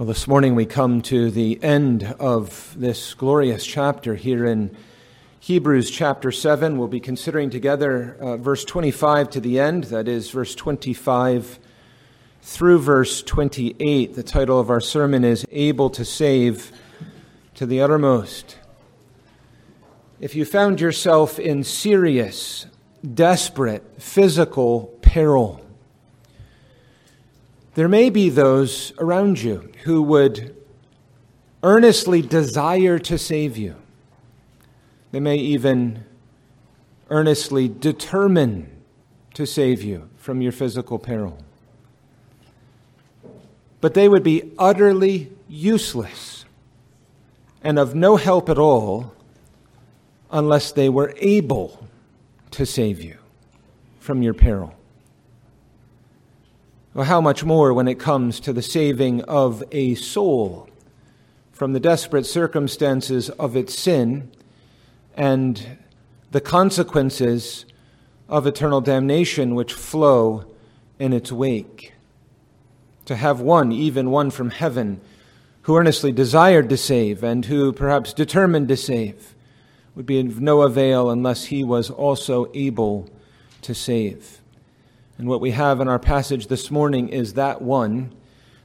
Well, this morning we come to the end of this glorious chapter here in Hebrews chapter 7. We'll be considering together uh, verse 25 to the end, that is, verse 25 through verse 28. The title of our sermon is Able to Save to the Uttermost. If you found yourself in serious, desperate physical peril, there may be those around you who would earnestly desire to save you. They may even earnestly determine to save you from your physical peril. But they would be utterly useless and of no help at all unless they were able to save you from your peril. Well, how much more when it comes to the saving of a soul from the desperate circumstances of its sin and the consequences of eternal damnation which flow in its wake. To have one, even one from heaven, who earnestly desired to save and who perhaps determined to save, would be of no avail unless he was also able to save. And what we have in our passage this morning is that one,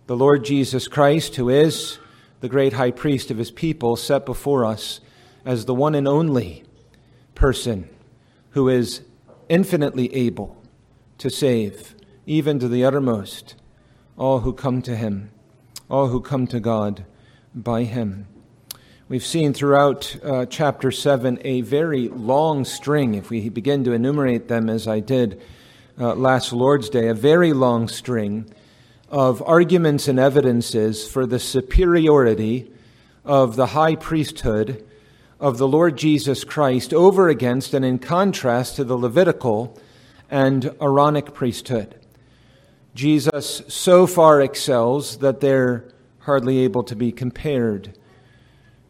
the Lord Jesus Christ, who is the great high priest of his people, set before us as the one and only person who is infinitely able to save, even to the uttermost, all who come to him, all who come to God by him. We've seen throughout uh, chapter 7 a very long string, if we begin to enumerate them as I did uh, last Lord's Day, a very long string of arguments and evidences for the superiority of the high priesthood of the Lord Jesus Christ over against and in contrast to the Levitical and Aaronic priesthood. Jesus so far excels that they're hardly able to be compared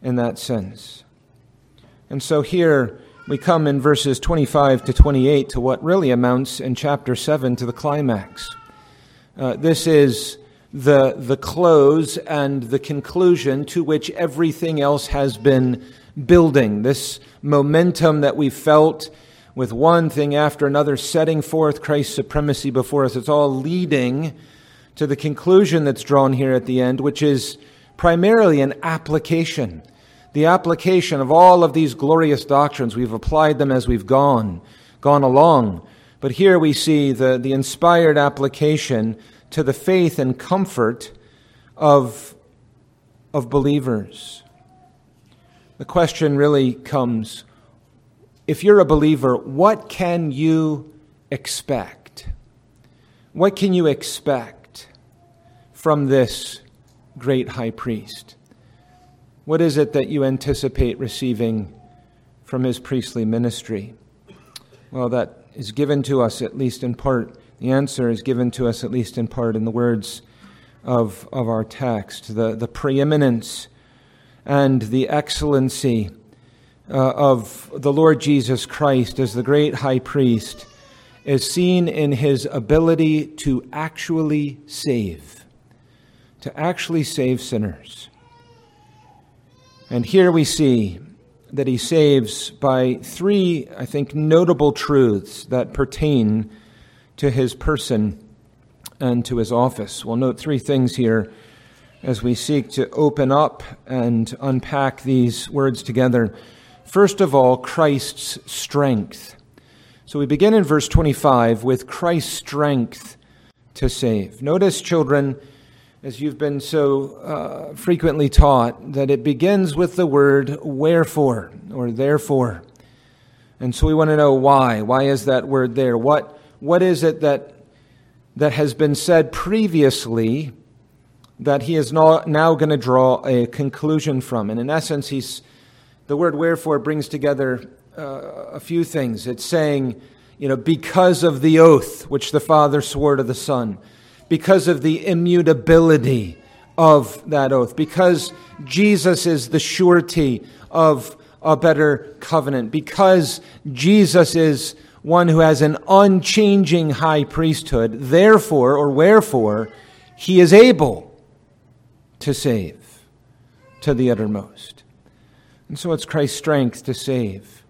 in that sense. And so here, we come in verses 25 to 28 to what really amounts in chapter 7 to the climax. Uh, this is the, the close and the conclusion to which everything else has been building. This momentum that we felt with one thing after another setting forth Christ's supremacy before us, it's all leading to the conclusion that's drawn here at the end, which is primarily an application the application of all of these glorious doctrines. We've applied them as we've gone, gone along. But here we see the, the inspired application to the faith and comfort of, of believers. The question really comes if you're a believer, what can you expect? What can you expect from this great high priest? What is it that you anticipate receiving from his priestly ministry? Well, that is given to us at least in part. The answer is given to us at least in part in the words of, of our text. The, the preeminence and the excellency uh, of the Lord Jesus Christ as the great high priest is seen in his ability to actually save, to actually save sinners. And here we see that he saves by three, I think, notable truths that pertain to his person and to his office. We'll note three things here as we seek to open up and unpack these words together. First of all, Christ's strength. So we begin in verse 25 with Christ's strength to save. Notice, children, as you've been so uh, frequently taught, that it begins with the word wherefore or therefore. And so we want to know why. Why is that word there? What, what is it that, that has been said previously that he is not, now going to draw a conclusion from? And in essence, he's, the word wherefore brings together uh, a few things. It's saying, you know, because of the oath which the Father swore to the Son because of the immutability of that oath, because Jesus is the surety of a better covenant, because Jesus is one who has an unchanging high priesthood, therefore, or wherefore, he is able to save to the uttermost. And so it's Christ's strength to save.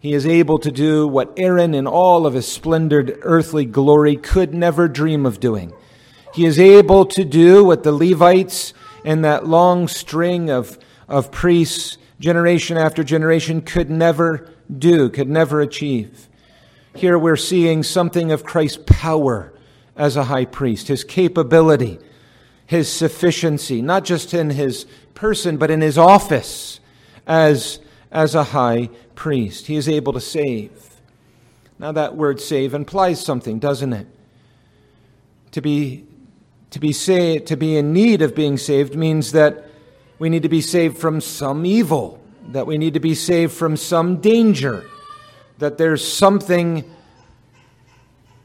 He is able to do what Aaron, in all of his splendid earthly glory, could never dream of doing. He is able to do what the Levites and that long string of, of priests, generation after generation, could never do, could never achieve. Here we're seeing something of Christ's power as a high priest, his capability, his sufficiency, not just in his person, but in his office as, as a high priest. He is able to save. Now, that word save implies something, doesn't it? To be, to be, saved, to be in need of being saved means that we need to be saved from some evil, that we need to be saved from some danger, that there's something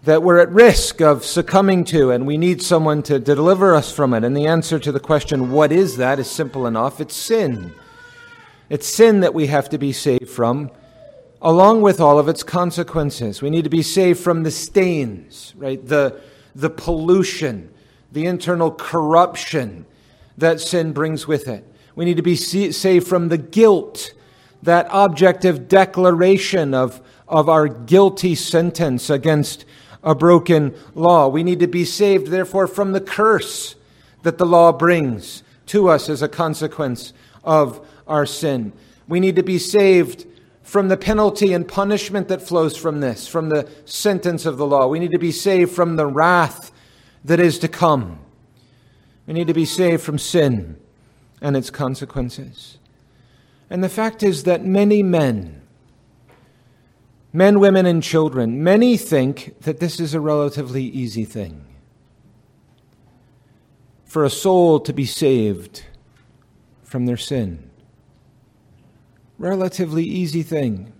that we're at risk of succumbing to, and we need someone to deliver us from it. And the answer to the question, what is that, is simple enough it's sin. It's sin that we have to be saved from, along with all of its consequences. We need to be saved from the stains, right? The, the pollution, the internal corruption that sin brings with it. We need to be saved from the guilt, that objective declaration of, of our guilty sentence against a broken law. We need to be saved, therefore, from the curse that the law brings to us as a consequence of our sin. We need to be saved from the penalty and punishment that flows from this, from the sentence of the law. We need to be saved from the wrath that is to come. We need to be saved from sin and its consequences. And the fact is that many men, men, women, and children, many think that this is a relatively easy thing. For a soul to be saved from their sin relatively easy thing.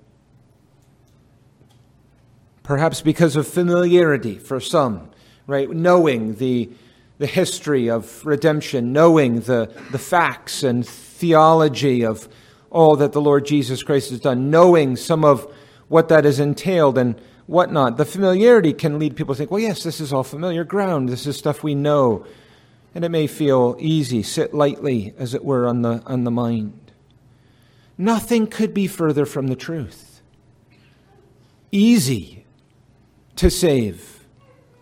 Perhaps because of familiarity for some, right? Knowing the, the history of redemption, knowing the, the facts and theology of all that the Lord Jesus Christ has done, knowing some of what that has entailed and whatnot. The familiarity can lead people to think, well, yes, this is all familiar ground. This is stuff we know. And it may feel easy, sit lightly, as it were, on the, on the mind. Nothing could be further from the truth. Easy to save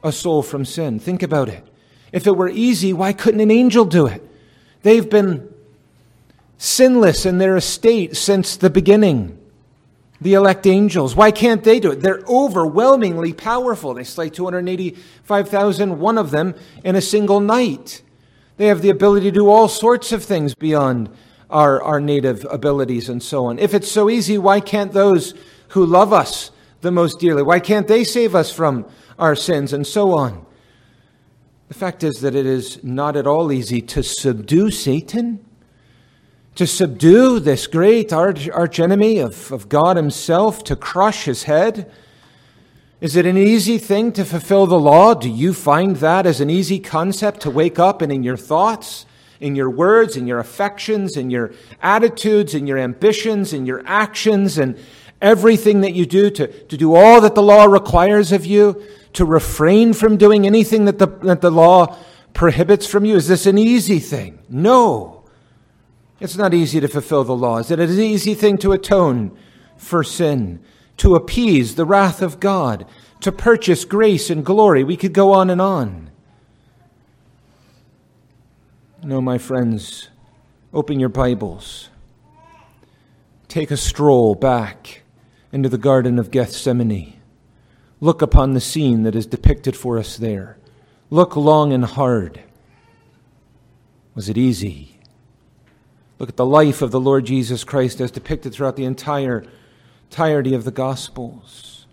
a soul from sin. Think about it. If it were easy, why couldn't an angel do it? They've been sinless in their estate since the beginning. The elect angels. Why can't they do it? They're overwhelmingly powerful. They slay 285,000, one of them, in a single night. They have the ability to do all sorts of things beyond our, our native abilities and so on. If it's so easy, why can't those who love us the most dearly, why can't they save us from our sins and so on? The fact is that it is not at all easy to subdue Satan, to subdue this great arch, archenemy of, of God Himself, to crush his head. Is it an easy thing to fulfill the law? Do you find that as an easy concept to wake up and in your thoughts? in your words, in your affections, in your attitudes, in your ambitions, in your actions, and everything that you do to, to do all that the law requires of you, to refrain from doing anything that the, that the law prohibits from you? Is this an easy thing? No. It's not easy to fulfill the law. Is it an easy thing to atone for sin, to appease the wrath of God, to purchase grace and glory? We could go on and on. No, my friends, open your Bibles. Take a stroll back into the Garden of Gethsemane. Look upon the scene that is depicted for us there. Look long and hard. Was it easy? Look at the life of the Lord Jesus Christ as depicted throughout the entire entirety of the Gospels.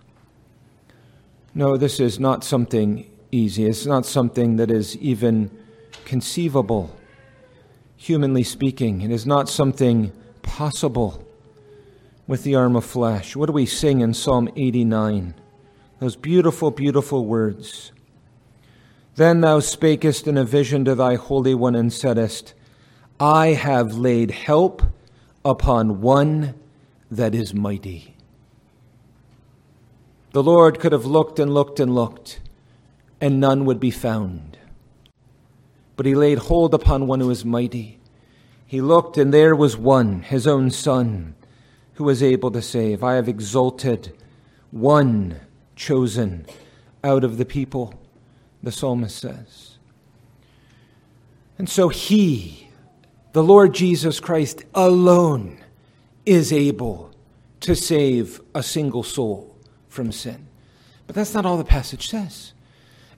No, this is not something easy. It's not something that is even conceivable humanly speaking. It is not something possible with the arm of flesh. What do we sing in Psalm 89? Those beautiful, beautiful words. Then thou spakest in a vision to thy Holy One and saidst, I have laid help upon one that is mighty. The Lord could have looked and looked and looked, and none would be found. but he laid hold upon one who is mighty. He looked, and there was one, his own son, who was able to save. I have exalted one chosen out of the people, the psalmist says. And so he, the Lord Jesus Christ alone, is able to save a single soul from sin. But that's not all the passage says.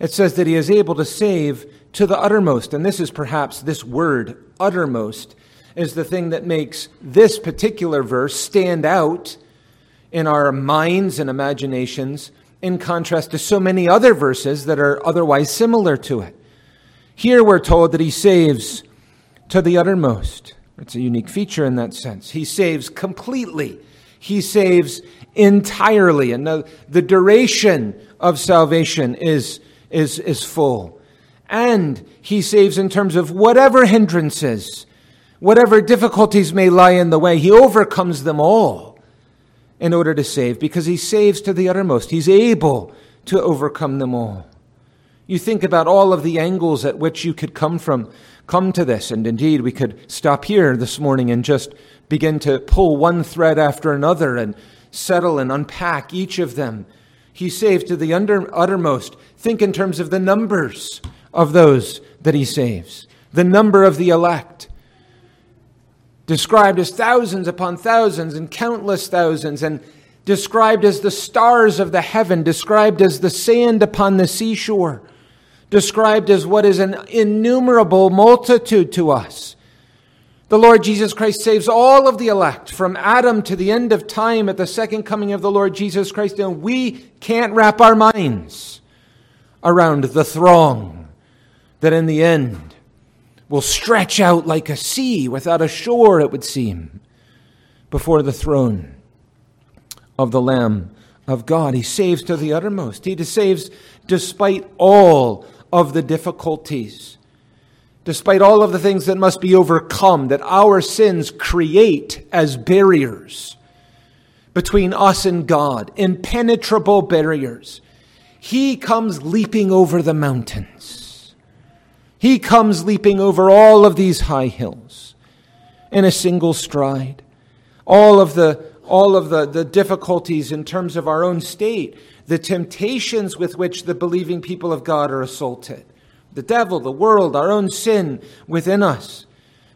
It says that he is able to save to the uttermost. And this is perhaps this word, uttermost, is the thing that makes this particular verse stand out in our minds and imaginations in contrast to so many other verses that are otherwise similar to it. Here we're told that he saves to the uttermost. It's a unique feature in that sense. He saves completely. He saves entirely. And the, the duration of salvation is, is, is full. And he saves in terms of whatever hindrances, whatever difficulties may lie in the way, he overcomes them all in order to save because he saves to the uttermost. He's able to overcome them all. You think about all of the angles at which you could come from, come to this. And indeed, we could stop here this morning and just begin to pull one thread after another and settle and unpack each of them. He saves to the under, uttermost. Think in terms of the numbers of those that he saves, the number of the elect. Described as thousands upon thousands and countless thousands, and described as the stars of the heaven, described as the sand upon the seashore described as what is an innumerable multitude to us. The Lord Jesus Christ saves all of the elect from Adam to the end of time at the second coming of the Lord Jesus Christ, and we can't wrap our minds around the throng that in the end will stretch out like a sea without a shore, it would seem, before the throne of the Lamb of God. He saves to the uttermost. He saves despite all of the difficulties, despite all of the things that must be overcome, that our sins create as barriers between us and God, impenetrable barriers. He comes leaping over the mountains. He comes leaping over all of these high hills in a single stride. All of the all of the, the difficulties in terms of our own state, the temptations with which the believing people of God are assaulted, the devil, the world, our own sin within us,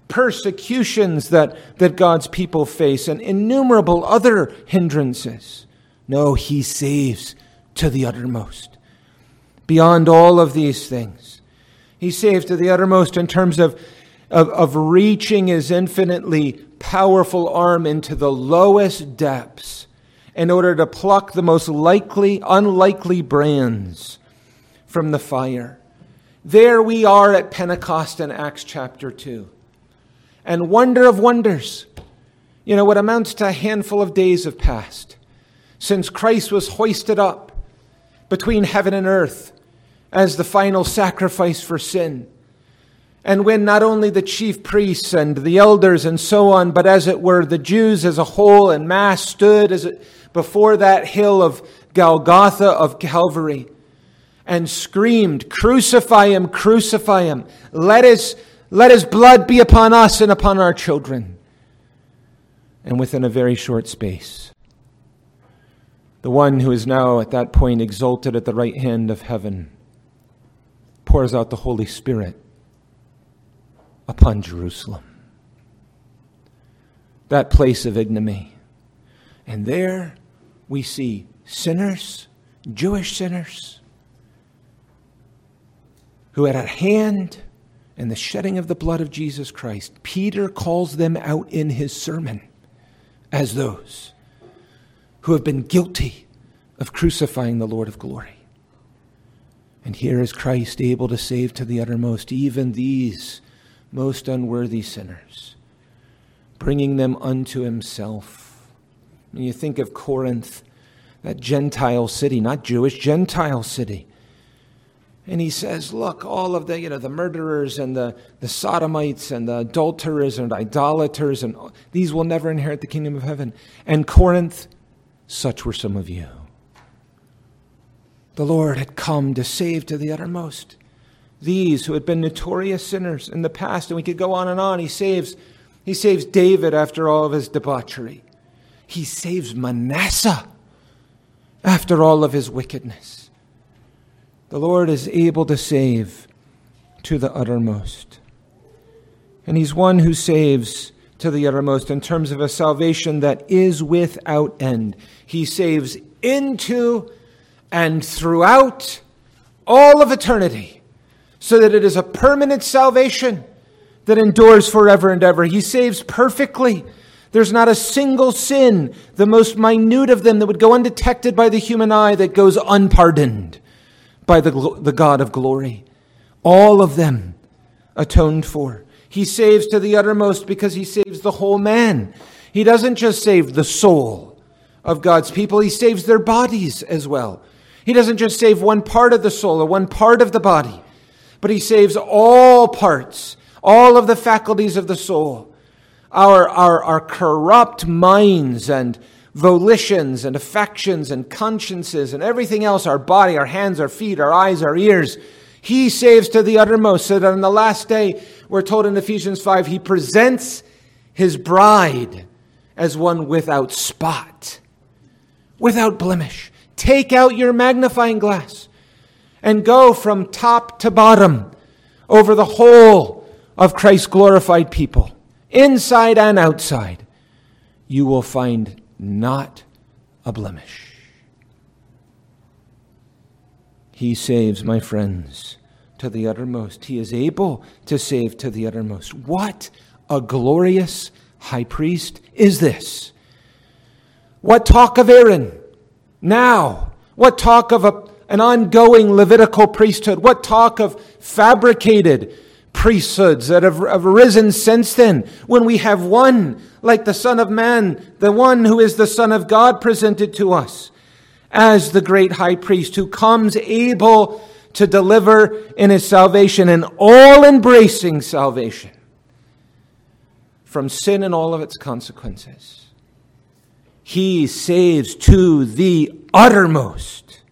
persecutions that, that God's people face, and innumerable other hindrances. No, he saves to the uttermost. Beyond all of these things, he saves to the uttermost in terms of, of, of reaching his infinitely powerful arm into the lowest depths in order to pluck the most likely, unlikely brands from the fire. There we are at Pentecost in Acts chapter 2. And wonder of wonders, you know, what amounts to a handful of days have passed since Christ was hoisted up between heaven and earth as the final sacrifice for sin. And when not only the chief priests and the elders and so on, but as it were, the Jews as a whole and mass stood as it, before that hill of Golgotha of Calvary and screamed, Crucify him, crucify him. Let his, let his blood be upon us and upon our children. And within a very short space, the one who is now at that point exalted at the right hand of heaven pours out the Holy Spirit upon Jerusalem. That place of ignominy. And there we see sinners, Jewish sinners, who had a hand in the shedding of the blood of Jesus Christ. Peter calls them out in his sermon as those who have been guilty of crucifying the Lord of glory. And here is Christ able to save to the uttermost even these most unworthy sinners, bringing them unto himself. When you think of Corinth, that Gentile city, not Jewish, Gentile city. And he says, look, all of the, you know, the murderers and the, the sodomites and the adulterers and idolaters, and these will never inherit the kingdom of heaven. And Corinth, such were some of you. The Lord had come to save to the uttermost these who had been notorious sinners in the past, and we could go on and on. He saves, he saves David after all of his debauchery. He saves Manasseh after all of his wickedness. The Lord is able to save to the uttermost. And He's one who saves to the uttermost in terms of a salvation that is without end. He saves into and throughout all of eternity so that it is a permanent salvation that endures forever and ever. He saves perfectly. There's not a single sin, the most minute of them, that would go undetected by the human eye that goes unpardoned by the, the God of glory. All of them atoned for. He saves to the uttermost because he saves the whole man. He doesn't just save the soul of God's people, he saves their bodies as well. He doesn't just save one part of the soul or one part of the body, but he saves all parts, all of the faculties of the soul. Our, our, our corrupt minds and volitions and affections and consciences and everything else, our body, our hands, our feet, our eyes, our ears, he saves to the uttermost, so that on the last day, we're told in Ephesians 5, he presents his bride as one without spot, without blemish. Take out your magnifying glass and go from top to bottom over the whole of Christ's glorified people, inside and outside. You will find not a blemish. He saves, my friends, to the uttermost. He is able to save to the uttermost. What a glorious high priest is this! What talk of Aaron now? What talk of a, an ongoing Levitical priesthood? What talk of fabricated priesthoods that have, have arisen since then when we have one like the Son of Man, the one who is the Son of God presented to us? as the great high priest who comes able to deliver in his salvation an all embracing salvation from sin and all of its consequences. He saves to the uttermost.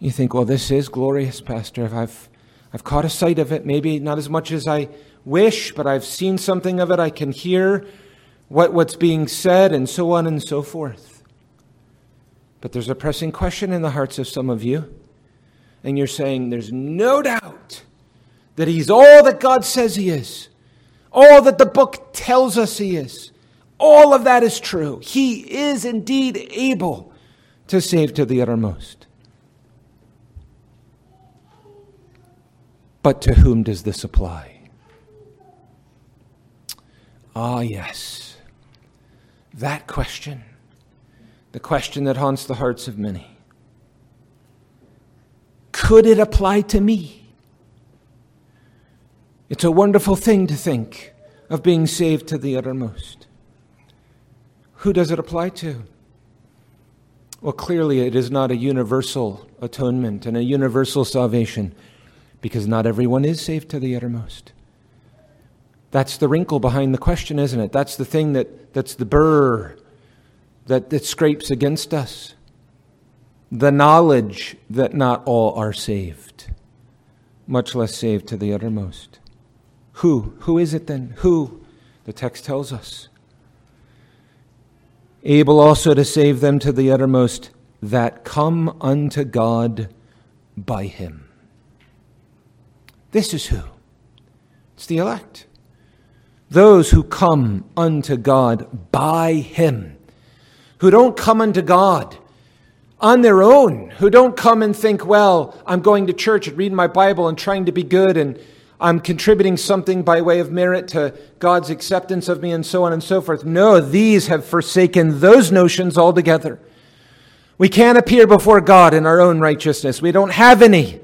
You think, well, this is glorious, Pastor. I've, I've caught a sight of it, maybe not as much as I wish, but I've seen something of it. I can hear what, what's being said, and so on and so forth. But there's a pressing question in the hearts of some of you. And you're saying, there's no doubt that he's all that God says he is, all that the book tells us he is. All of that is true. He is indeed able to save to the uttermost. But to whom does this apply? Ah, yes. That question the question that haunts the hearts of many. Could it apply to me? It's a wonderful thing to think of being saved to the uttermost. Who does it apply to? Well, clearly, it is not a universal atonement and a universal salvation because not everyone is saved to the uttermost. That's the wrinkle behind the question, isn't it? That's the thing that, that's the burr that, that scrapes against us. The knowledge that not all are saved, much less saved to the uttermost. Who? Who is it then? Who? The text tells us. Able also to save them to the uttermost that come unto God by him. This is who? It's the elect. Those who come unto God by him who don't come unto God on their own, who don't come and think, well, I'm going to church and reading my Bible and trying to be good and I'm contributing something by way of merit to God's acceptance of me and so on and so forth. No, these have forsaken those notions altogether. We can't appear before God in our own righteousness. We don't have any.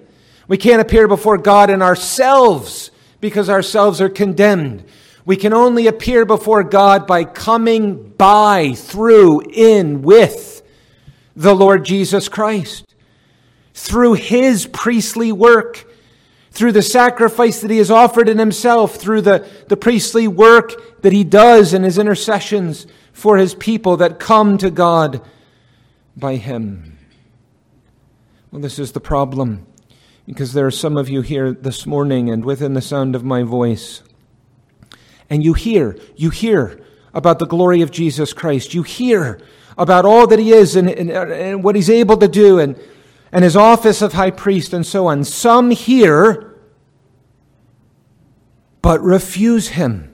We can't appear before God in ourselves because ourselves are condemned. We can only appear before God by coming by, through, in, with the Lord Jesus Christ. Through his priestly work, through the sacrifice that he has offered in himself, through the, the priestly work that he does in his intercessions for his people that come to God by him. Well, this is the problem. because there are some of you here this morning and within the sound of my voice. And you hear, you hear about the glory of Jesus Christ. You hear about all that he is and, and, and what he's able to do and, and his office of high priest and so on. Some hear, but refuse him.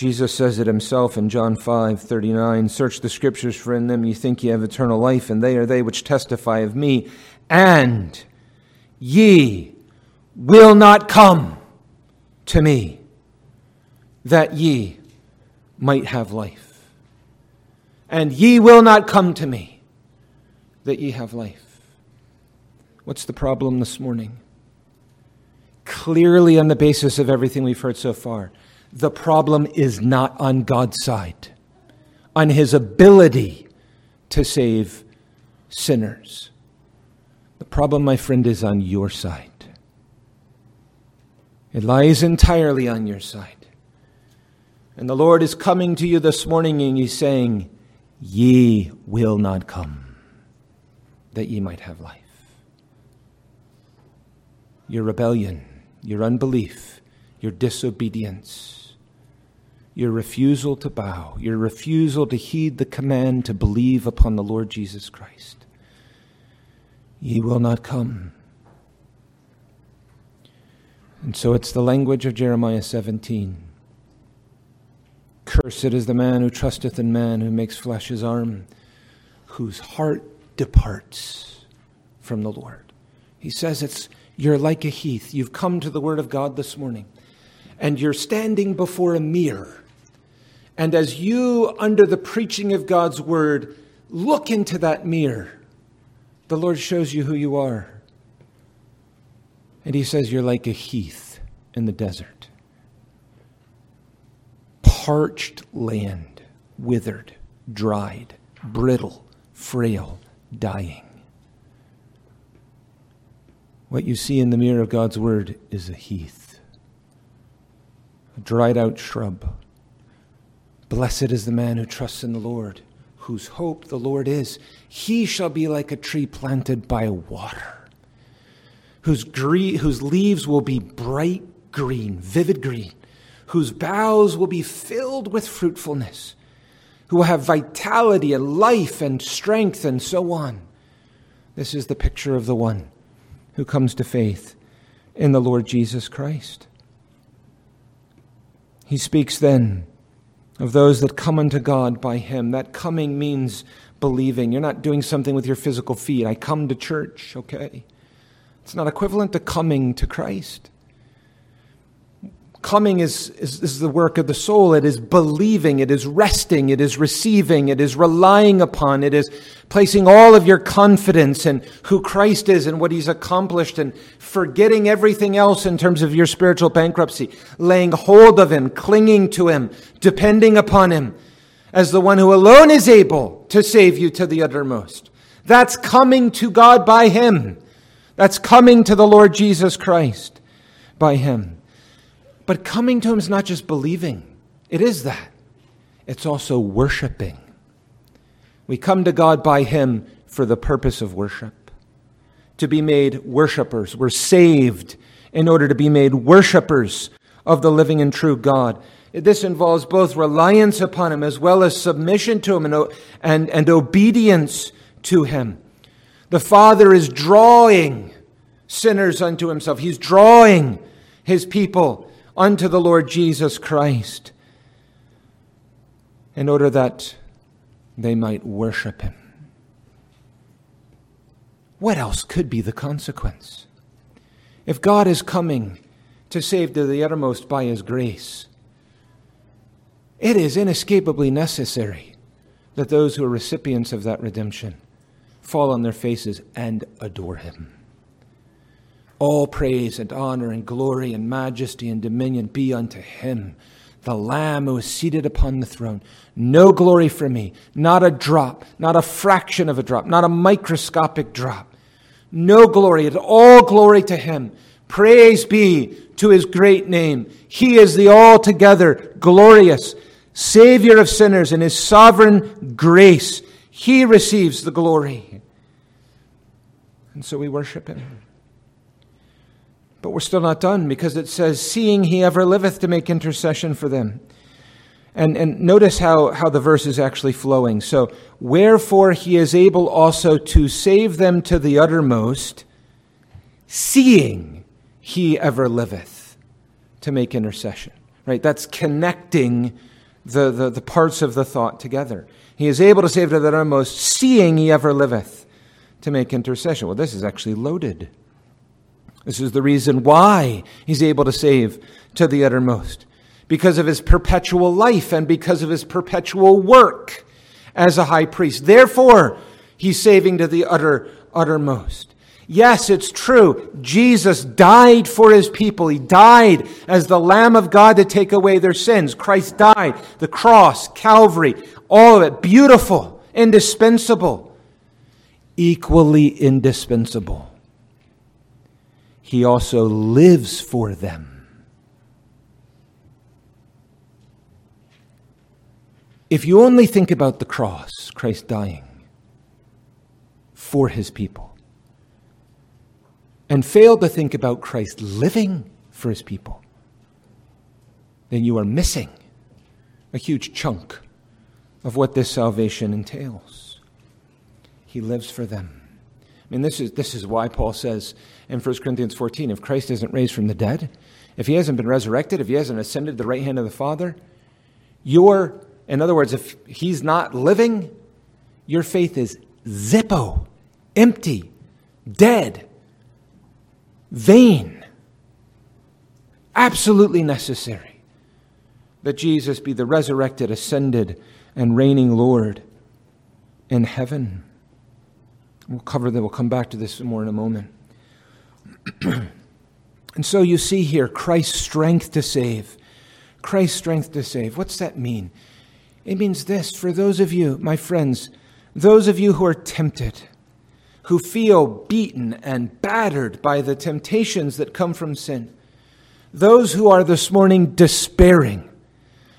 Jesus says it himself in John 5 39 Search the scriptures, for in them you think ye have eternal life, and they are they which testify of me. And ye will not come to me, that ye might have life. And ye will not come to me, that ye have life. What's the problem this morning? Clearly, on the basis of everything we've heard so far, the problem is not on God's side, on his ability to save sinners. The problem, my friend, is on your side. It lies entirely on your side. And the Lord is coming to you this morning and He's saying, Ye will not come, that ye might have life. Your rebellion, your unbelief, your disobedience your refusal to bow, your refusal to heed the command to believe upon the Lord Jesus Christ. Ye will not come. And so it's the language of Jeremiah 17. Cursed is the man who trusteth in man, who makes flesh his arm, whose heart departs from the Lord. He says it's you're like a heath. You've come to the word of God this morning, and you're standing before a mirror and as you, under the preaching of God's word, look into that mirror, the Lord shows you who you are. And He says, You're like a heath in the desert, parched land, withered, dried, brittle, frail, dying. What you see in the mirror of God's word is a heath, a dried out shrub Blessed is the man who trusts in the Lord, whose hope the Lord is. He shall be like a tree planted by water, whose, gre- whose leaves will be bright green, vivid green, whose boughs will be filled with fruitfulness, who will have vitality and life and strength and so on. This is the picture of the one who comes to faith in the Lord Jesus Christ. He speaks then of those that come unto God by Him. That coming means believing. You're not doing something with your physical feet. I come to church, okay? It's not equivalent to coming to Christ. Coming is, is, is, the work of the soul. It is believing. It is resting. It is receiving. It is relying upon. It is placing all of your confidence in who Christ is and what he's accomplished and forgetting everything else in terms of your spiritual bankruptcy. Laying hold of him, clinging to him, depending upon him as the one who alone is able to save you to the uttermost. That's coming to God by him. That's coming to the Lord Jesus Christ by him. But coming to Him is not just believing, it is that. It's also worshiping. We come to God by Him for the purpose of worship, to be made worshipers. We're saved in order to be made worshipers of the living and true God. This involves both reliance upon Him as well as submission to Him and, and, and obedience to Him. The Father is drawing sinners unto Himself, He's drawing His people unto the Lord Jesus Christ in order that they might worship him. What else could be the consequence? If God is coming to save to the uttermost by his grace, it is inescapably necessary that those who are recipients of that redemption fall on their faces and adore him. All praise and honor and glory and majesty and dominion be unto him, the Lamb who is seated upon the throne. No glory for me, not a drop, not a fraction of a drop, not a microscopic drop. No glory, it's all glory to him. Praise be to his great name. He is the altogether glorious Savior of sinners in his sovereign grace. He receives the glory. And so we worship him. But we're still not done because it says, Seeing he ever liveth to make intercession for them. And, and notice how, how the verse is actually flowing. So, wherefore he is able also to save them to the uttermost, seeing he ever liveth to make intercession. Right? That's connecting the, the, the parts of the thought together. He is able to save to the uttermost, seeing he ever liveth to make intercession. Well, this is actually loaded. This is the reason why he's able to save to the uttermost because of his perpetual life and because of his perpetual work as a high priest. Therefore, he's saving to the utter, uttermost. Yes, it's true. Jesus died for his people. He died as the Lamb of God to take away their sins. Christ died. The cross, Calvary, all of it. Beautiful, indispensable, equally indispensable. He also lives for them. If you only think about the cross, Christ dying for his people, and fail to think about Christ living for his people, then you are missing a huge chunk of what this salvation entails. He lives for them. I mean, this is, this is why Paul says in 1 Corinthians 14 if Christ isn't raised from the dead, if he hasn't been resurrected, if he hasn't ascended to the right hand of the Father, your in other words, if he's not living, your faith is zippo, empty, dead, vain. Absolutely necessary that Jesus be the resurrected, ascended, and reigning Lord in heaven. We'll cover that, we'll come back to this more in a moment. and so you see here Christ's strength to save. Christ's strength to save. What's that mean? It means this for those of you, my friends, those of you who are tempted, who feel beaten and battered by the temptations that come from sin, those who are this morning despairing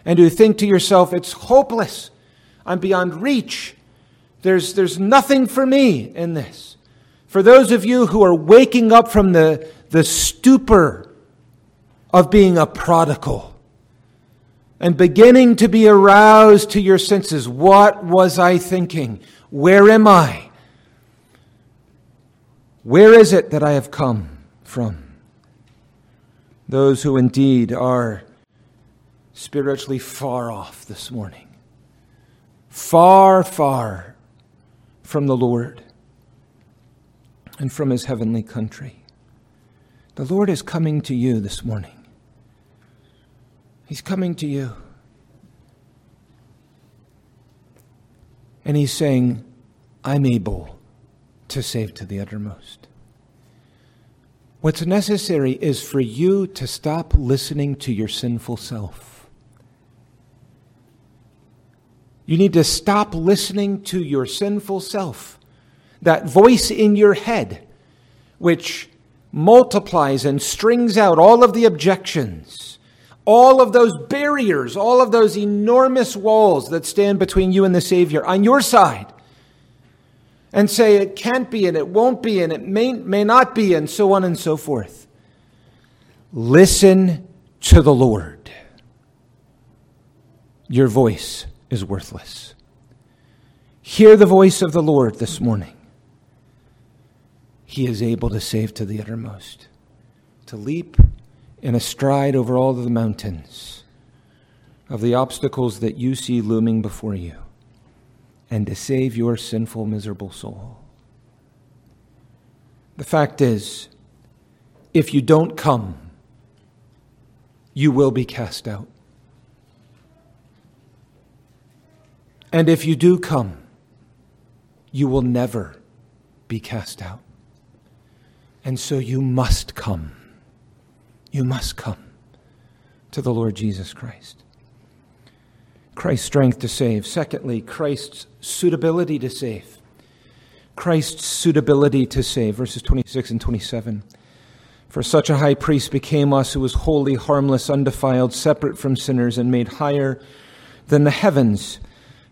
and who think to yourself, it's hopeless, I'm beyond reach, there's, there's nothing for me in this. For those of you who are waking up from the, the stupor of being a prodigal, and beginning to be aroused to your senses. What was I thinking? Where am I? Where is it that I have come from? Those who indeed are spiritually far off this morning, far, far from the Lord and from his heavenly country. The Lord is coming to you this morning. He's coming to you. And he's saying, I'm able to save to the uttermost. What's necessary is for you to stop listening to your sinful self. You need to stop listening to your sinful self, that voice in your head, which multiplies and strings out all of the objections all of those barriers, all of those enormous walls that stand between you and the Savior on your side and say it can't be and it won't be and it may, may not be and so on and so forth. Listen to the Lord. Your voice is worthless. Hear the voice of the Lord this morning. He is able to save to the uttermost, to leap in a stride over all the mountains of the obstacles that you see looming before you and to save your sinful, miserable soul. The fact is, if you don't come, you will be cast out. And if you do come, you will never be cast out. And so you must come. You must come to the Lord Jesus Christ. Christ's strength to save. Secondly, Christ's suitability to save. Christ's suitability to save. Verses 26 and 27. For such a high priest became us who was holy, harmless, undefiled, separate from sinners, and made higher than the heavens,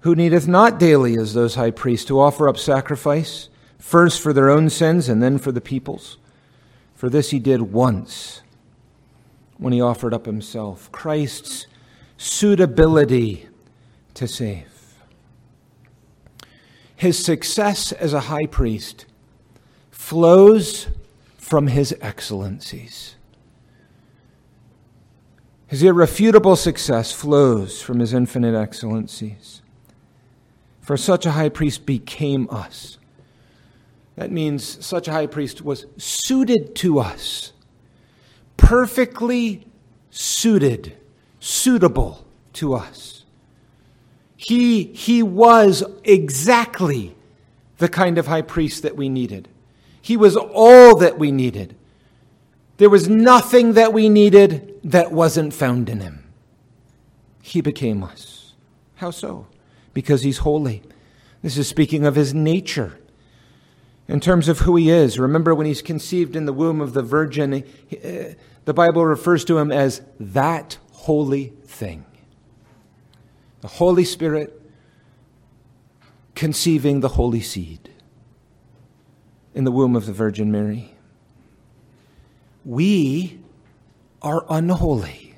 who needeth not daily as those high priests to offer up sacrifice first for their own sins and then for the people's. For this he did once when he offered up himself. Christ's suitability to save. His success as a high priest flows from his excellencies. His irrefutable success flows from his infinite excellencies. For such a high priest became us. That means such a high priest was suited to us, perfectly suited, suitable to us. He, he was exactly the kind of high priest that we needed. He was all that we needed. There was nothing that we needed that wasn't found in him. He became us. How so? Because he's holy. This is speaking of his nature. In terms of who he is, remember when he's conceived in the womb of the Virgin, uh, the Bible refers to him as that holy thing. The Holy Spirit conceiving the holy seed in the womb of the Virgin Mary. We are unholy.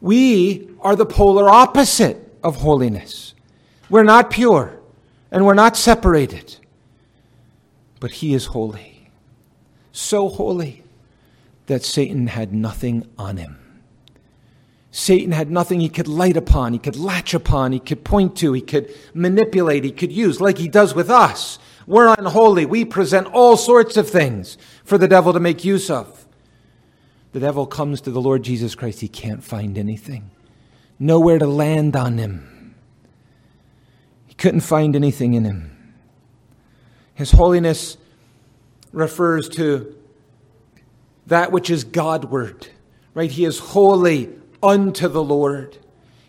We are the polar opposite of holiness. We're not pure and we're not separated. But He is holy. So holy that Satan had nothing on him. Satan had nothing he could light upon, he could latch upon, he could point to, he could manipulate, he could use, like he does with us. We're unholy. We present all sorts of things for the devil to make use of. The devil comes to the Lord Jesus Christ, he can't find anything nowhere to land on him. He couldn't find anything in him. His holiness refers to that which is Godward, right? He is holy unto the Lord.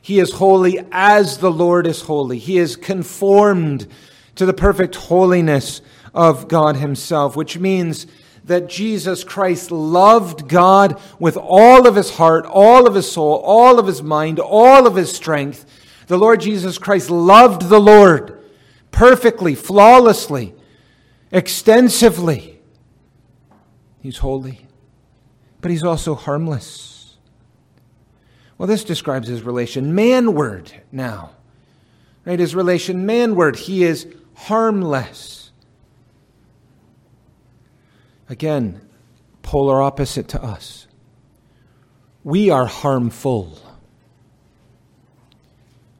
He is holy as the Lord is holy. He is conformed to the perfect holiness of God Himself, which means that Jesus Christ loved God with all of his heart, all of his soul, all of his mind, all of his strength. The Lord Jesus Christ loved the Lord perfectly, flawlessly, extensively. He's holy, but he's also harmless. Well, this describes his relation manward now. Right? His relation manward. He is harmless. Again, polar opposite to us. We are harmful.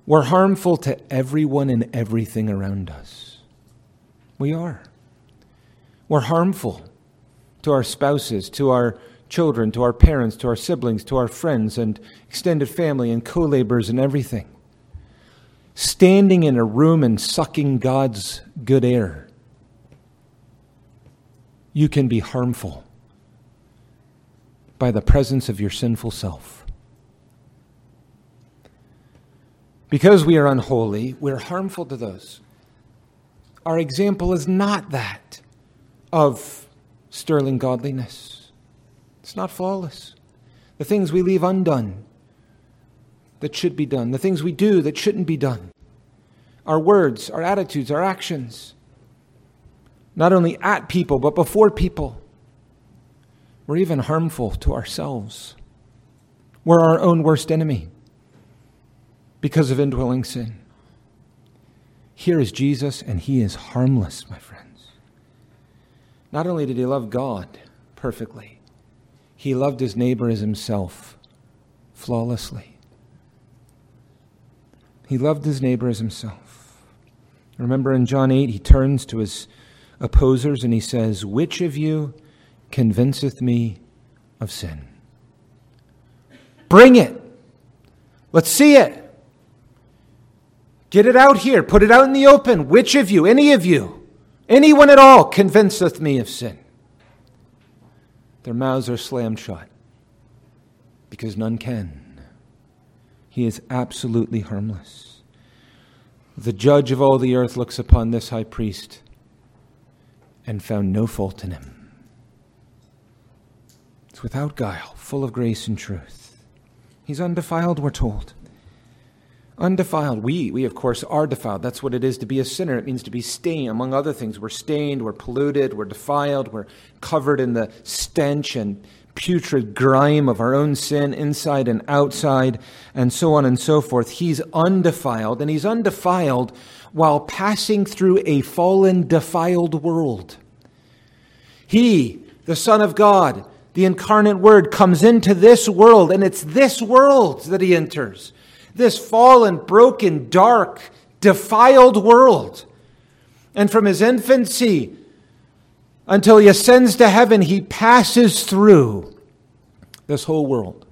We're harmful to everyone and everything around us. We are. We're harmful to our spouses, to our children, to our parents, to our siblings, to our friends and extended family and co laborers and everything. Standing in a room and sucking God's good air you can be harmful by the presence of your sinful self. Because we are unholy, we're harmful to those. Our example is not that of sterling godliness, it's not flawless. The things we leave undone that should be done, the things we do that shouldn't be done, our words, our attitudes, our actions not only at people, but before people. We're even harmful to ourselves. We're our own worst enemy because of indwelling sin. Here is Jesus, and he is harmless, my friends. Not only did he love God perfectly, he loved his neighbor as himself flawlessly. He loved his neighbor as himself. Remember in John 8, he turns to his opposers and he says, Which of you convinceth me of sin? Bring it. Let's see it. Get it out here. Put it out in the open. Which of you, any of you, anyone at all, convinceth me of sin? Their mouths are slammed shut because none can. He is absolutely harmless. The judge of all the earth looks upon this high priest and found no fault in him. It's without guile, full of grace and truth. He's undefiled, we're told. undefiled. We, we of course, are defiled. That's what it is to be a sinner. It means to be stained, among other things. We're stained, we're polluted, we're defiled, we're covered in the stench and putrid grime of our own sin, inside and outside, and so on and so forth. He's undefiled, and he's undefiled while passing through a fallen, defiled world. He, the Son of God, the incarnate Word, comes into this world, and it's this world that he enters this fallen, broken, dark, defiled world. And from his infancy until he ascends to heaven, he passes through this whole world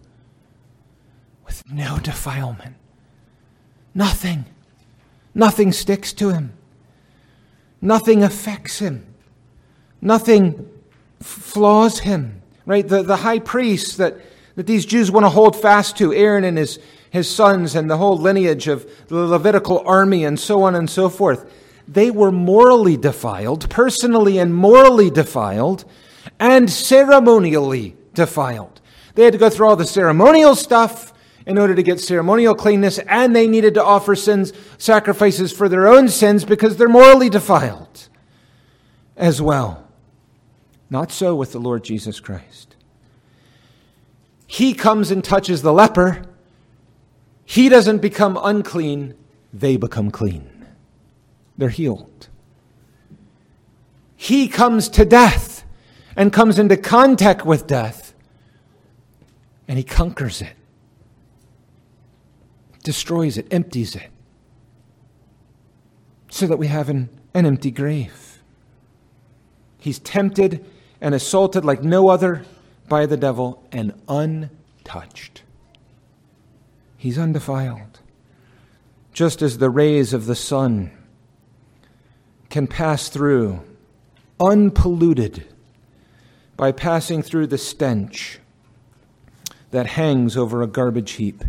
with no defilement. Nothing. Nothing sticks to him. Nothing affects him. Nothing flaws him. Right? The, the high priest that, that these Jews want to hold fast to, Aaron and his, his sons and the whole lineage of the Levitical army and so on and so forth, they were morally defiled, personally and morally defiled, and ceremonially defiled. They had to go through all the ceremonial stuff in order to get ceremonial cleanness, and they needed to offer sins, sacrifices for their own sins because they're morally defiled as well. Not so with the Lord Jesus Christ. He comes and touches the leper he doesn't become unclean, they become clean. They're healed. He comes to death and comes into contact with death, and he conquers it, destroys it, empties it, so that we have an, an empty grave. He's tempted and assaulted like no other by the devil and untouched. He's undefiled. Just as the rays of the sun can pass through unpolluted by passing through the stench that hangs over a garbage heap,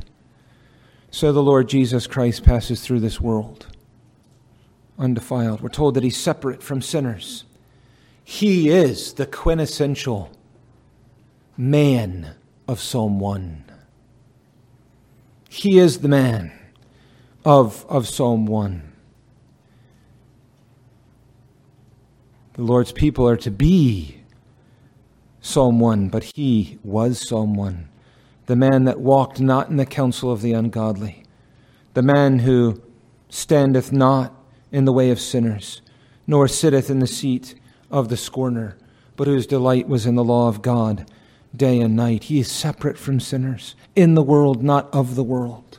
so the Lord Jesus Christ passes through this world undefiled. We're told that he's separate from sinners. He is the quintessential man of Psalm 1. He is the man of, of Psalm 1. The Lord's people are to be Psalm 1, but he was Psalm 1. The man that walked not in the counsel of the ungodly, the man who standeth not in the way of sinners, nor sitteth in the seat of the scorner, but whose delight was in the law of God day and night. He is separate from sinners, in the world, not of the world.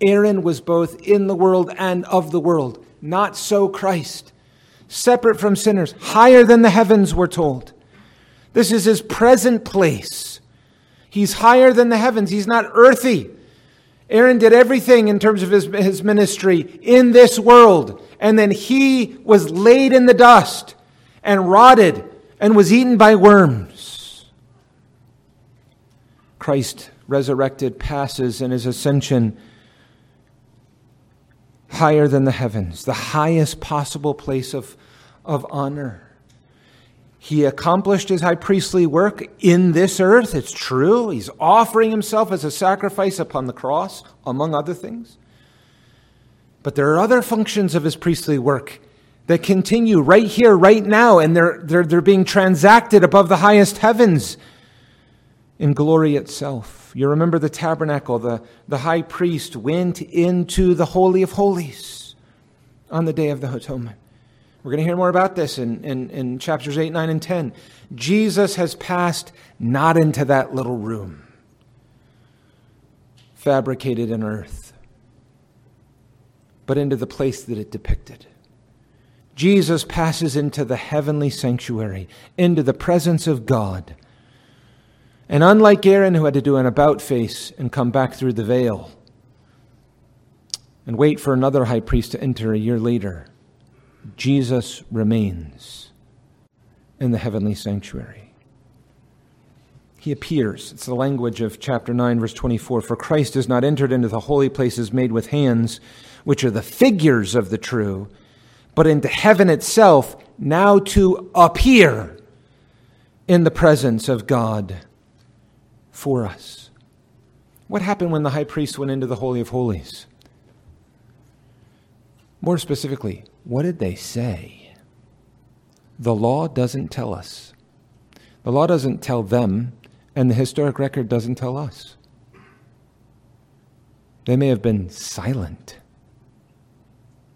Aaron was both in the world and of the world. Not so Christ. Separate from sinners, higher than the heavens, we're told. This is his present place. He's higher than the heavens. He's not earthy. Aaron did everything in terms of his, his ministry in this world. And then he was laid in the dust and rotted and was eaten by worms. Christ resurrected passes in his ascension higher than the heavens, the highest possible place of, of honor. He accomplished his high priestly work in this earth. It's true. He's offering himself as a sacrifice upon the cross, among other things. But there are other functions of his priestly work that continue right here, right now, and they're, they're, they're being transacted above the highest heavens in glory itself. You remember the tabernacle, the, the high priest went into the Holy of Holies on the day of the atonement. We're going to hear more about this in, in, in chapters 8, 9, and 10. Jesus has passed not into that little room fabricated in earth, but into the place that it depicted. Jesus passes into the heavenly sanctuary, into the presence of God and unlike Aaron, who had to do an about face and come back through the veil and wait for another high priest to enter a year later, Jesus remains in the heavenly sanctuary. He appears. It's the language of chapter 9, verse 24. For Christ has not entered into the holy places made with hands, which are the figures of the true, but into heaven itself, now to appear in the presence of God for us. What happened when the high priest went into the Holy of Holies? More specifically, what did they say? The law doesn't tell us. The law doesn't tell them, and the historic record doesn't tell us. They may have been silent,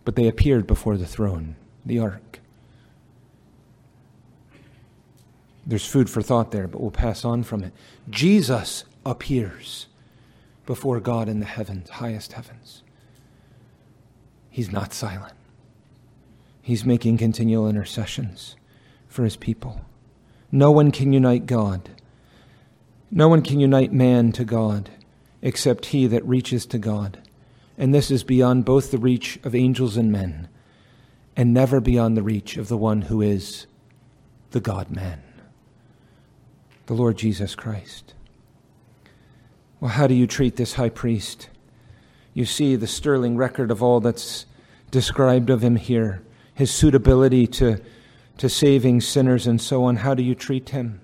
but they appeared before the throne, the ark. There's food for thought there, but we'll pass on from it. Jesus appears before God in the heavens, highest heavens. He's not silent. He's making continual intercessions for his people. No one can unite God. No one can unite man to God except he that reaches to God. And this is beyond both the reach of angels and men, and never beyond the reach of the one who is the God man the Lord Jesus Christ. Well, how do you treat this high priest? You see the sterling record of all that's described of him here, his suitability to, to saving sinners and so on. How do you treat him?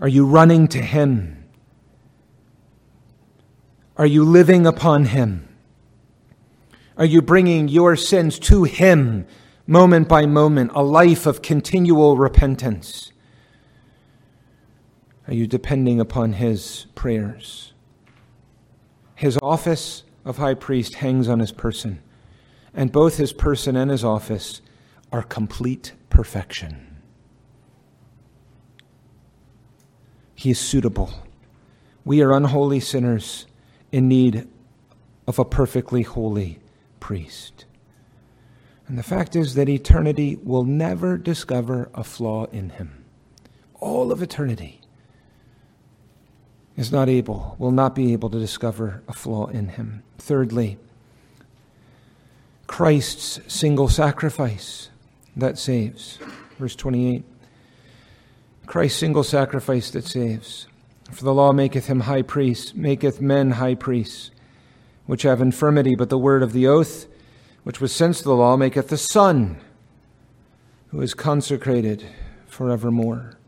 Are you running to him? Are you living upon him? Are you bringing your sins to him moment by moment, a life of continual repentance? Are you depending upon his prayers? His office of high priest hangs on his person, and both his person and his office are complete perfection. He is suitable. We are unholy sinners in need of a perfectly holy priest. And the fact is that eternity will never discover a flaw in him. All of eternity is not able, will not be able to discover a flaw in him. Thirdly, Christ's single sacrifice that saves. Verse 28. Christ's single sacrifice that saves. For the law maketh him high priest, maketh men high priests, which have infirmity, but the word of the oath which was since the law maketh the Son, who is consecrated forevermore.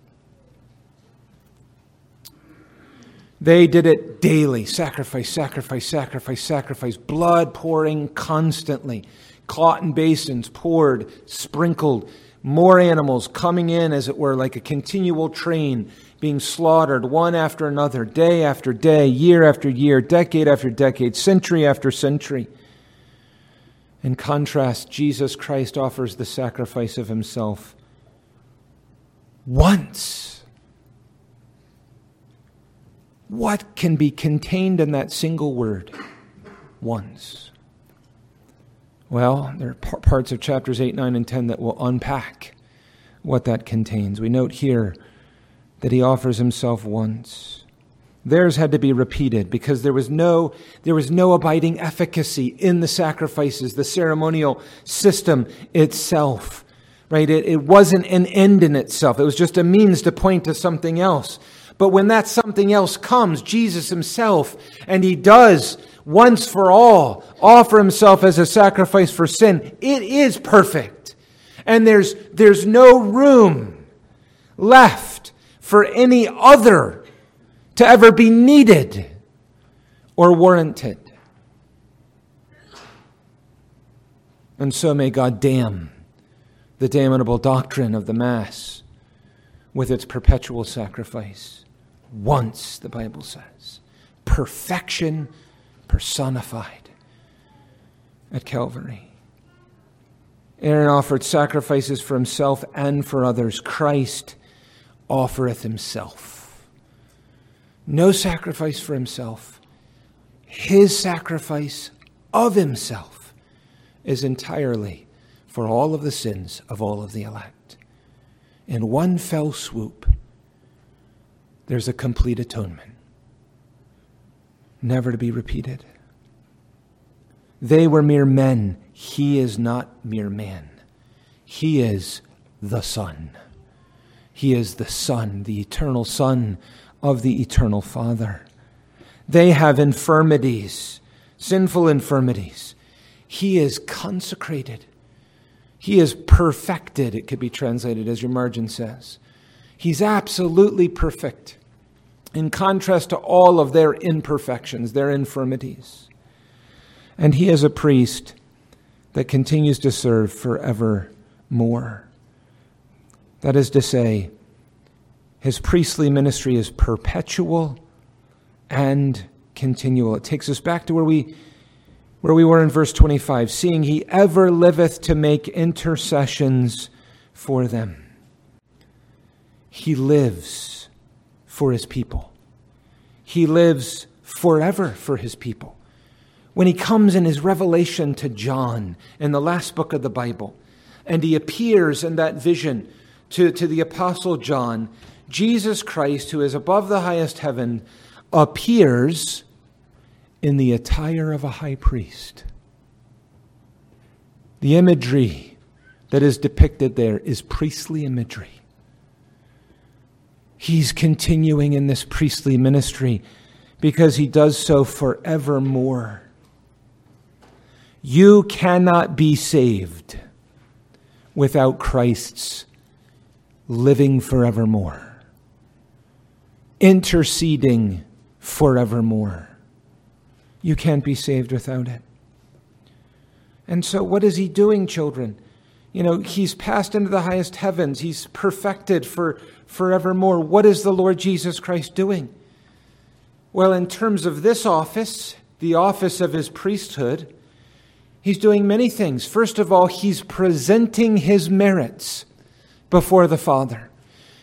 They did it daily sacrifice, sacrifice, sacrifice, sacrifice, blood pouring constantly, cotton basins poured, sprinkled, more animals coming in, as it were, like a continual train being slaughtered one after another, day after day, year after year, decade after decade, century after century. In contrast, Jesus Christ offers the sacrifice of himself once. What can be contained in that single word? Once. Well, there are parts of chapters 8, 9, and 10 that will unpack what that contains. We note here that he offers himself once. Theirs had to be repeated because there was no, there was no abiding efficacy in the sacrifices, the ceremonial system itself. Right? It, it wasn't an end in itself. It was just a means to point to something else. But when that something else comes, Jesus himself, and he does once for all offer himself as a sacrifice for sin, it is perfect. And there's, there's no room left for any other to ever be needed or warranted. And so may God damn the damnable doctrine of the Mass with its perpetual sacrifice. Once, the Bible says, perfection personified at Calvary. Aaron offered sacrifices for himself and for others. Christ offereth himself no sacrifice for himself. His sacrifice of himself is entirely for all of the sins of all of the elect. In one fell swoop, there's a complete atonement, never to be repeated. They were mere men. He is not mere man. He is the Son. He is the Son, the eternal Son of the eternal Father. They have infirmities, sinful infirmities. He is consecrated. He is perfected, it could be translated as your margin says. He's absolutely perfect. in contrast to all of their imperfections, their infirmities. And he is a priest that continues to serve forevermore. That is to say, his priestly ministry is perpetual and continual. It takes us back to where we where we were in verse 25, seeing he ever liveth to make intercessions for them. He lives for his people. He lives forever for his people. When he comes in his revelation to John in the last book of the Bible, and he appears in that vision to, to the Apostle John, Jesus Christ, who is above the highest heaven, appears in the attire of a high priest. The imagery that is depicted there is priestly imagery. He's continuing in this priestly ministry because he does so forevermore. You cannot be saved without Christ's living forevermore, interceding forevermore. You can't be saved without it. And so, what is he doing, children? You know, he's passed into the highest heavens, he's perfected for forevermore. What is the Lord Jesus Christ doing? Well, in terms of this office, the office of his priesthood, he's doing many things. First of all, he's presenting his merits before the Father.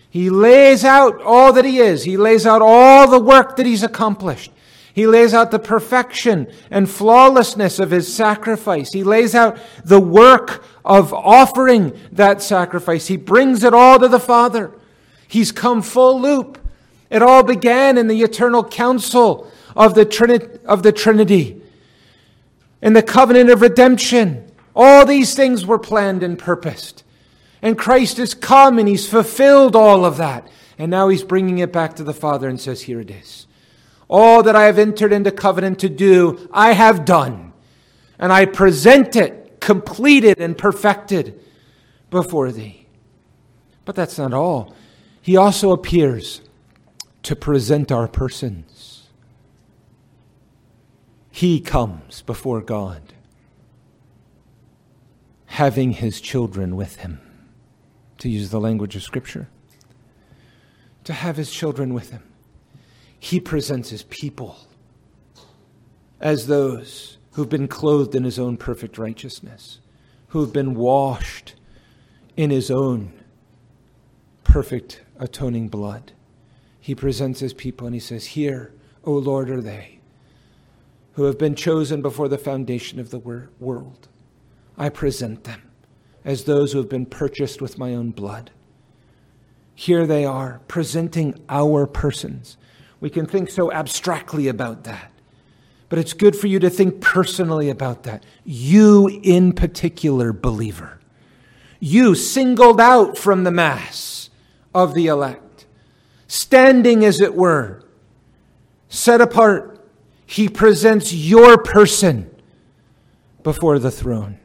He lays out all that he is, he lays out all the work that he's accomplished. He lays out the perfection and flawlessness of his sacrifice. He lays out the work of offering that sacrifice. He brings it all to the Father. He's come full loop. It all began in the eternal council of the, Trini- of the Trinity, in the covenant of redemption. All these things were planned and purposed. And Christ has come and he's fulfilled all of that. And now he's bringing it back to the Father and says, Here it is. All that I have entered into covenant to do, I have done. And I present it completed and perfected before thee. But that's not all. He also appears to present our persons. He comes before God, having his children with him to use the language of Scripture, to have his children with him. He presents his people as those who've been clothed in his own perfect righteousness, who've been washed in his own perfect atoning blood. He presents his people and he says, Here, O Lord, are they who have been chosen before the foundation of the world. I present them as those who have been purchased with my own blood. Here they are, presenting our persons. We can think so abstractly about that, but it's good for you to think personally about that. You, in particular, believer. You, singled out from the mass of the elect, standing, as it were, set apart. He presents your person before the throne.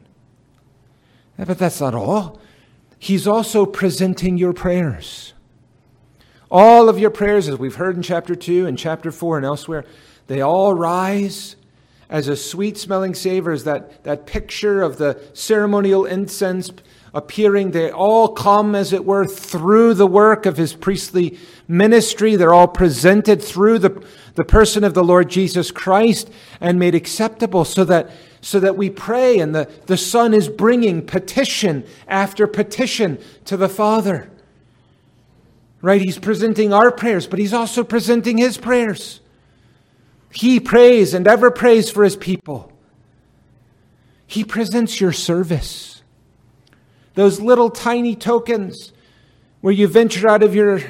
But that's not all. He's also presenting your prayers. All of your prayers, as we've heard in chapter 2 and chapter 4 and elsewhere, they all rise as a sweet smelling savor, as that, that picture of the ceremonial incense appearing. They all come, as it were, through the work of his priestly ministry. They're all presented through the, the person of the Lord Jesus Christ and made acceptable so that so that we pray, and the, the Son is bringing petition after petition to the Father. Right? He's presenting our prayers, but He's also presenting His prayers. He prays and ever prays for His people. He presents your service. Those little tiny tokens where you venture out of your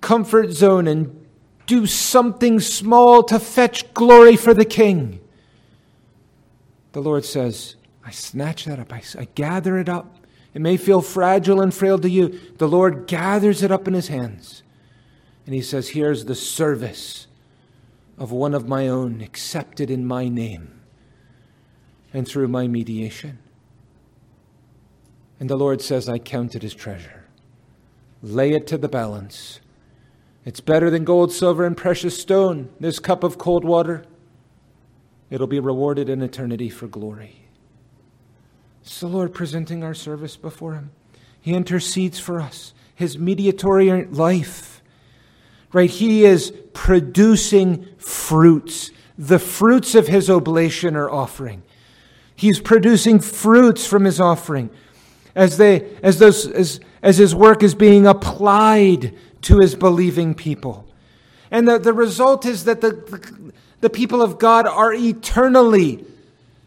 comfort zone and do something small to fetch glory for the King the Lord says, I snatch that up, I, I gather it up. It may feel fragile and frail to you. The Lord gathers it up in his hands. And he says, Here's the service of one of my own, accepted in my name and through my mediation. And the Lord says, I count it as treasure. Lay it to the balance It's better than gold, silver, and precious stone, this cup of cold water. It'll be rewarded in eternity for glory. It's the Lord presenting our service before Him. He intercedes for us, His mediatory life. Right? He is producing fruits. The fruits of His oblation are offering. He's producing fruits from His offering as, they, as, those, as, as His work is being applied to His believing people. And the, the result is that the, the, the people of God are eternally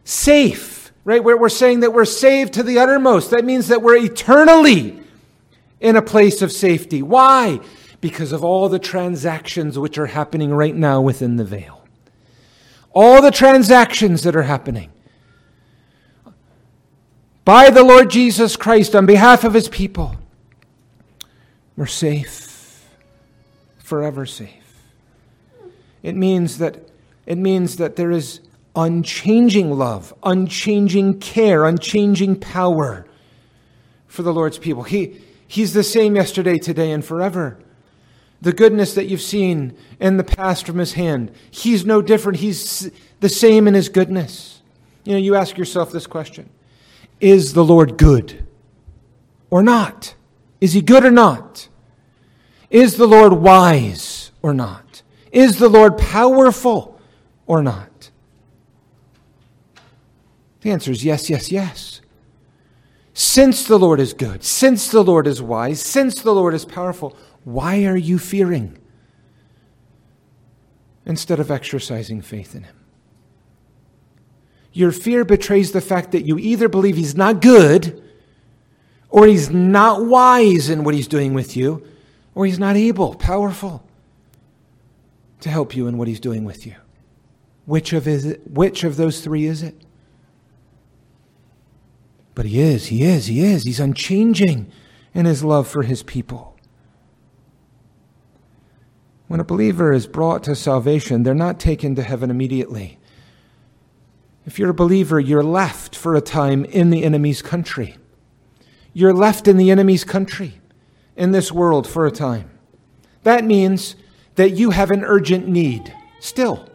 safe right? We're, we're saying that we're saved to the uttermost. That means that we're eternally in a place of safety. Why? Because of all the transactions which are happening right now within the veil. All the transactions that are happening by the Lord Jesus Christ on behalf of his people. We're safe, forever safe. It means that it means that there is unchanging love, unchanging care, unchanging power for the Lord's people. He, he's the same yesterday, today, and forever. The goodness that you've seen in the past from his hand, he's no different. He's the same in his goodness. You know, you ask yourself this question Is the Lord good or not? Is he good or not? Is the Lord wise or not? Is the Lord powerful or not? The answer is yes, yes, yes. Since the Lord is good, since the Lord is wise, since the Lord is powerful, why are you fearing instead of exercising faith in Him? Your fear betrays the fact that you either believe He's not good, or He's not wise in what He's doing with you, or He's not able, powerful to help you in what He's doing with you. Which of, is it, which of those three is it? But he is, he is, he is. He's unchanging in his love for his people. When a believer is brought to salvation, they're not taken to heaven immediately. If you're a believer, you're left for a time in the enemy's country. You're left in the enemy's country, in this world for a time. That means that you have an urgent need. Still,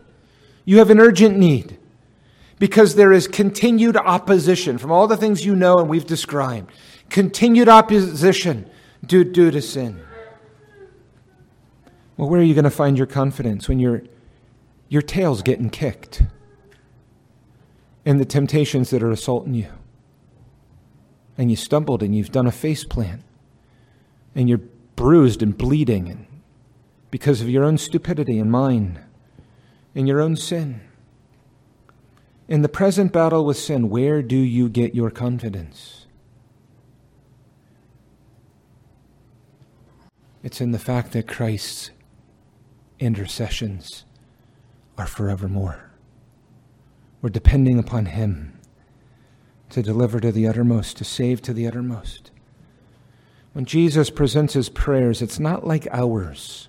you have an urgent need because there is continued opposition from all the things you know and we've described. Continued opposition due, due to sin. Well, where are you going to find your confidence when your, your tail's getting kicked and the temptations that are assaulting you? And you stumbled and you've done a face plant and you're bruised and bleeding and because of your own stupidity and mine and your own sin. In the present battle with sin, where do you get your confidence? It's in the fact that Christ's intercessions are forevermore. We're depending upon Him to deliver to the uttermost, to save to the uttermost. When Jesus presents His prayers, it's not like ours.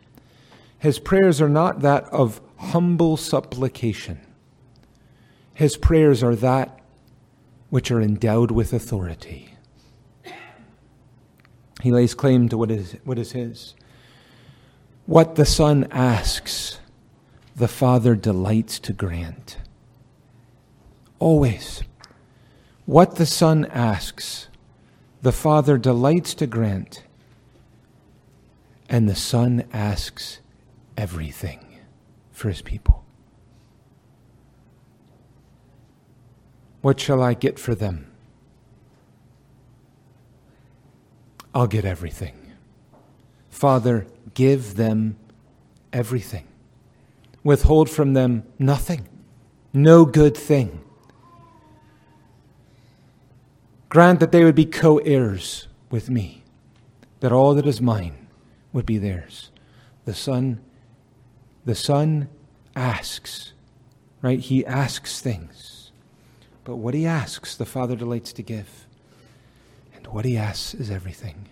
His prayers are not that of humble supplication. His prayers are that which are endowed with authority. He lays claim to what is, what is his. What the Son asks, the Father delights to grant. Always. What the Son asks, the Father delights to grant. And the Son asks everything for his people. What shall I get for them? I'll get everything. Father, give them everything. Withhold from them nothing, no good thing. Grant that they would be co heirs with me, that all that is mine would be theirs. The Son, the Son asks, right? He asks things. But what he asks, the Father delights to give. And what he asks is everything.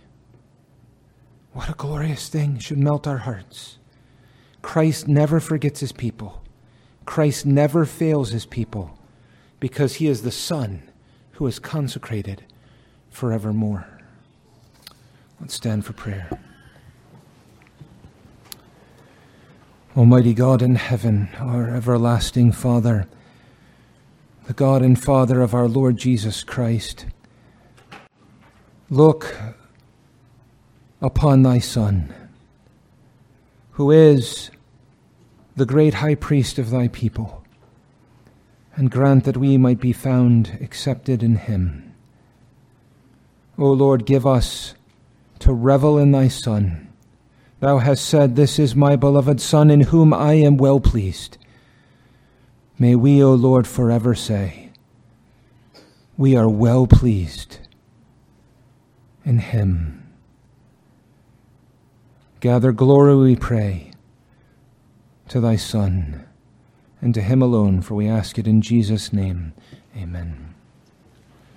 What a glorious thing should melt our hearts. Christ never forgets his people. Christ never fails his people because he is the Son who is consecrated forevermore. Let's stand for prayer. Almighty God in heaven, our everlasting Father, the God and Father of our Lord Jesus Christ, look upon thy Son, who is the great high priest of thy people, and grant that we might be found accepted in him. O Lord, give us to revel in thy Son Thou hast said, This is my beloved Son, in whom I am well pleased. May we, O Lord, forever say, We are well pleased in him. Gather glory, we pray, to thy Son, and to him alone, for we ask it in Jesus' name. Amen.